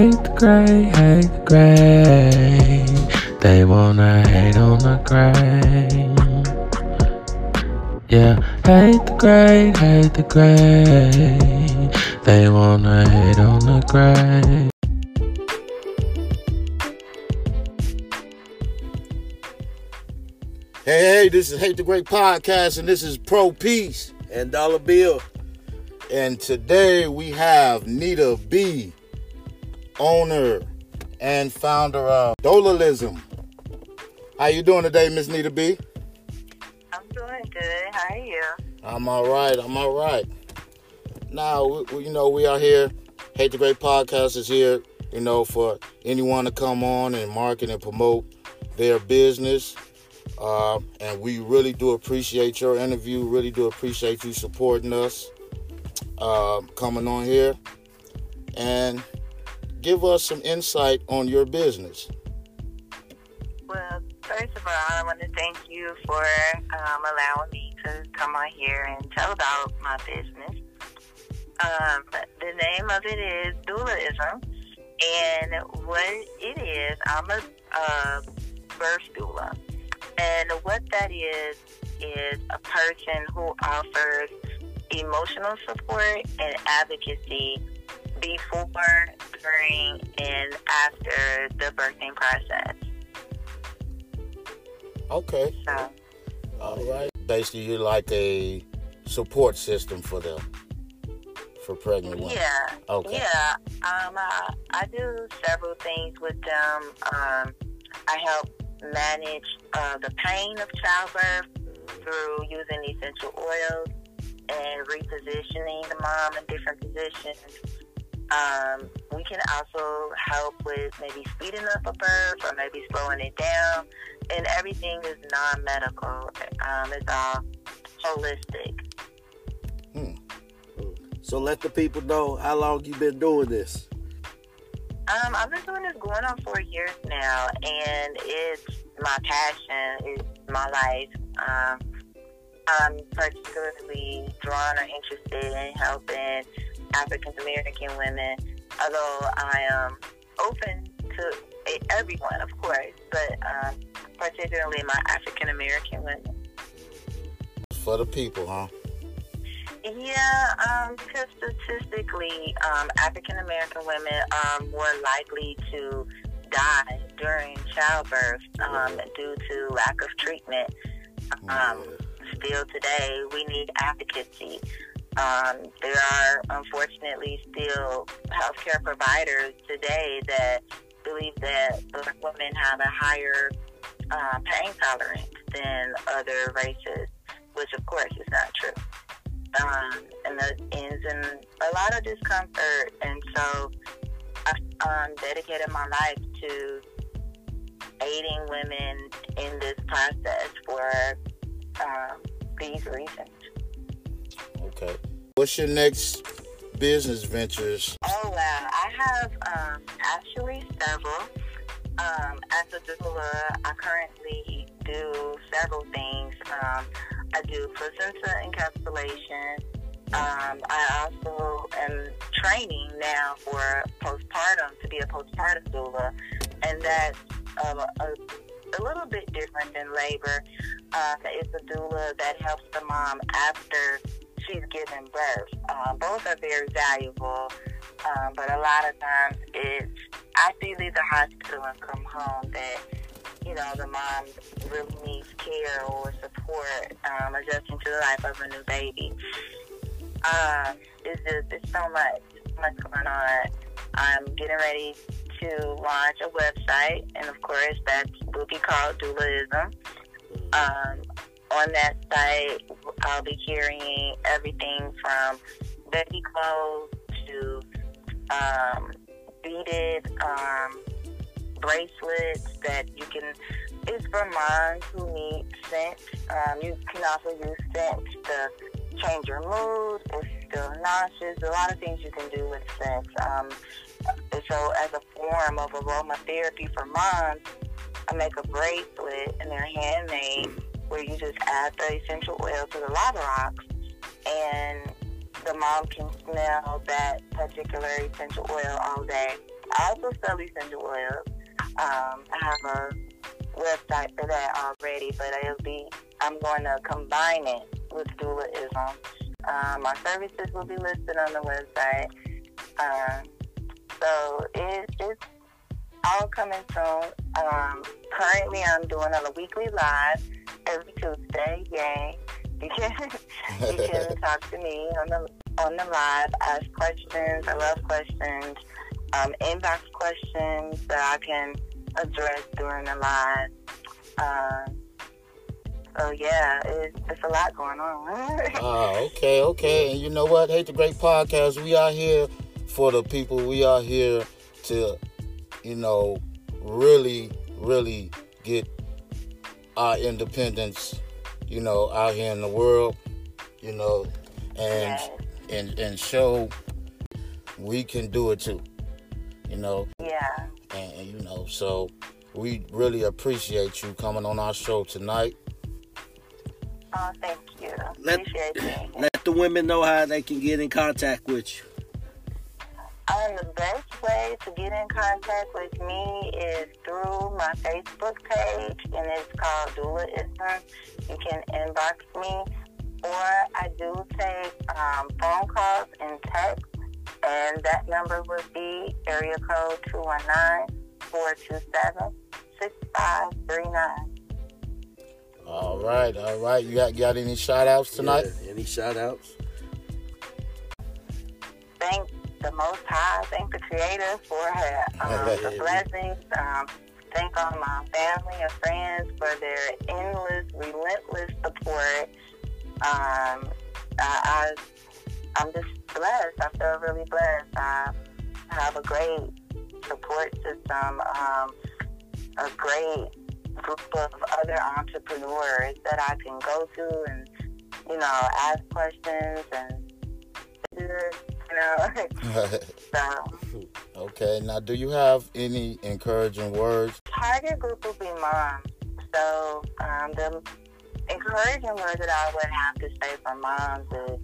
hate the gray, hate the gray. They wanna hate on the gray. Yeah, hate the gray, hate the gray. They wanna hate on the gray. Hey, hey, this is Hate the Great Podcast, and this is Pro Peace and Dollar Bill. And today we have Nita Bee, owner and founder of Doulaism. How you doing today, Miss Nita Bee? I'm doing good. How are you? I'm all right. I'm all right. Now, we, you know, we are here. Hate the Great Podcast is here, you know, for anyone to come on and market and promote their business uh, and we really do appreciate your interview. Really do appreciate you supporting us, uh, coming on here, and give us some insight on your business. Well, first of all, I want to thank you for um, allowing me to come on here and tell about my business. Um, the name of it is Doulaism, and what it is, I'm a uh, birth doula. And what that is, is a person who offers emotional support and advocacy before, during, and after the birthing process. Okay. So, All right. Basically, you're like a support system for them, for pregnant women. Yeah. Okay. Yeah. Um, I, I do several things with them. Um, I help manage uh, the pain of childbirth through using essential oils and repositioning the mom in different positions. Um, we can also help with maybe speeding up a birth or maybe slowing it down. And everything is non medical, um, it's all holistic. Hmm. So let the people know how long you've been doing this. Um, I've been doing this going on for years now, and it's my passion. It's my life. Um, I'm particularly drawn or interested in helping African American women, although I am open to everyone, of course, but um, particularly my African American women. For the people, huh? Yeah, um, because statistically, um, African American women are more likely to die during childbirth um, due to lack of treatment. Um, still today, we need advocacy. Um, there are unfortunately still healthcare providers today that believe that black women have a higher uh, pain tolerance than other races, which of course is not true um, and that ends in a lot of discomfort. And so I um, dedicated my life to aiding women in this process for um, these reasons. Okay. What's your next business ventures? Oh, wow. I have um, actually several. Um, as a doula, I currently do several things. Um, I do placenta encapsulation. Um, I also am training now for postpartum to be a postpartum doula, and that's um, a, a, little bit different than labor. Uh, it's a doula that helps the mom after she's given birth. Uh, both are very valuable, um, but a lot of times it's after you leave the hospital and come home that you know, the mom really needs care or support um, adjusting to the life of a new baby. Uh, it's just, it's so much, much going on. I'm getting ready to launch a website, and of course, that will be called Doulaism. Um, on that site, I'll be carrying everything from baby clothes to um, beaded um, bracelets that you can. It's for moms who need scent. Um, you can also use scent to change your mood if you're nauseous. A lot of things you can do with scent. Um, so, as a form of aromatherapy for moms, I make a bracelet and they're handmade where you just add the essential oil to the lava rocks and the mom can smell that particular essential oil all day I also sell essential oils. Um, I have a website for that already, but it'll be I'm going to combine it with Doulaism. Um, my services will be listed on the website. Um, so it, it's all coming soon. Um, currently, I'm doing a weekly live every Tuesday. Yay! You can you can talk to me on the on the live, ask questions. I love questions. Um, inbox questions that I can address during the live. Um, so yeah, it, it's a lot going on. Ah, okay, okay. And you know what? Hate the Great Podcast. We are here for the people. We are here to, you know, really, really get our independence, you know, out here in the world, you know, and Yes. and and show we can do it too, you know, yeah. and, and you know, so we really appreciate you coming on our show tonight. Oh, thank you. Let- Appreciate you. Let the women know how they can get in contact with you. Um, the best way to get in contact with me is through my Facebook page, and it's called Doulaism. You can inbox me, or I do take um, phone calls and text, and that number would be area code 219-427-6539. All right, all right. You got got any shout outs tonight? Yeah, Any shout outs? thank the Most High, thank the Creator for her, um, the blessings. Um, thank all my family and friends for their endless, relentless support. Um, I, I, I'm just blessed. I feel really blessed. I have a great support system, um, a great group of other entrepreneurs that I can go to and, you know, ask questions and, you know. so, okay. Now, do you have any encouraging words? target group will be moms. So, um, the encouraging word that I would have to say for moms is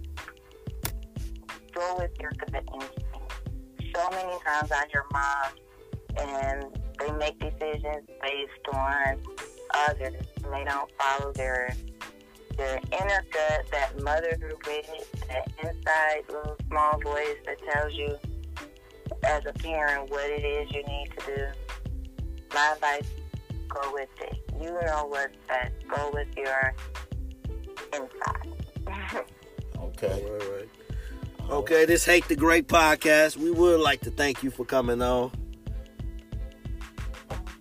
go with your gut instinct. So many times I hear moms and they make decisions based on others and they don't follow their their inner gut, that motherhood wit, that inside little small voice that tells you as a parent what it is you need to do. My advice, go with it. You know what's best. Go with your inside. Okay. All right, right. Okay, this Hate the Great podcast. We would like to thank you for coming on.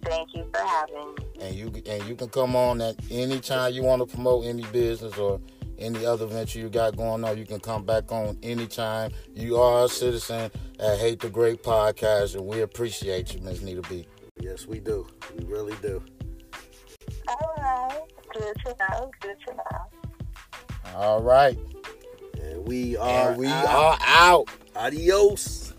Thank you for having me. And you and you can come on at any time you want to promote any business or any other venture you got going on. You can come back on anytime. You are a citizen at Hate the Great Podcast, and we appreciate you, Miss Nita Bee. Yes, we do. We really do. All right. Good to know. Good to know. All right. And we are And we out. are out. Adios.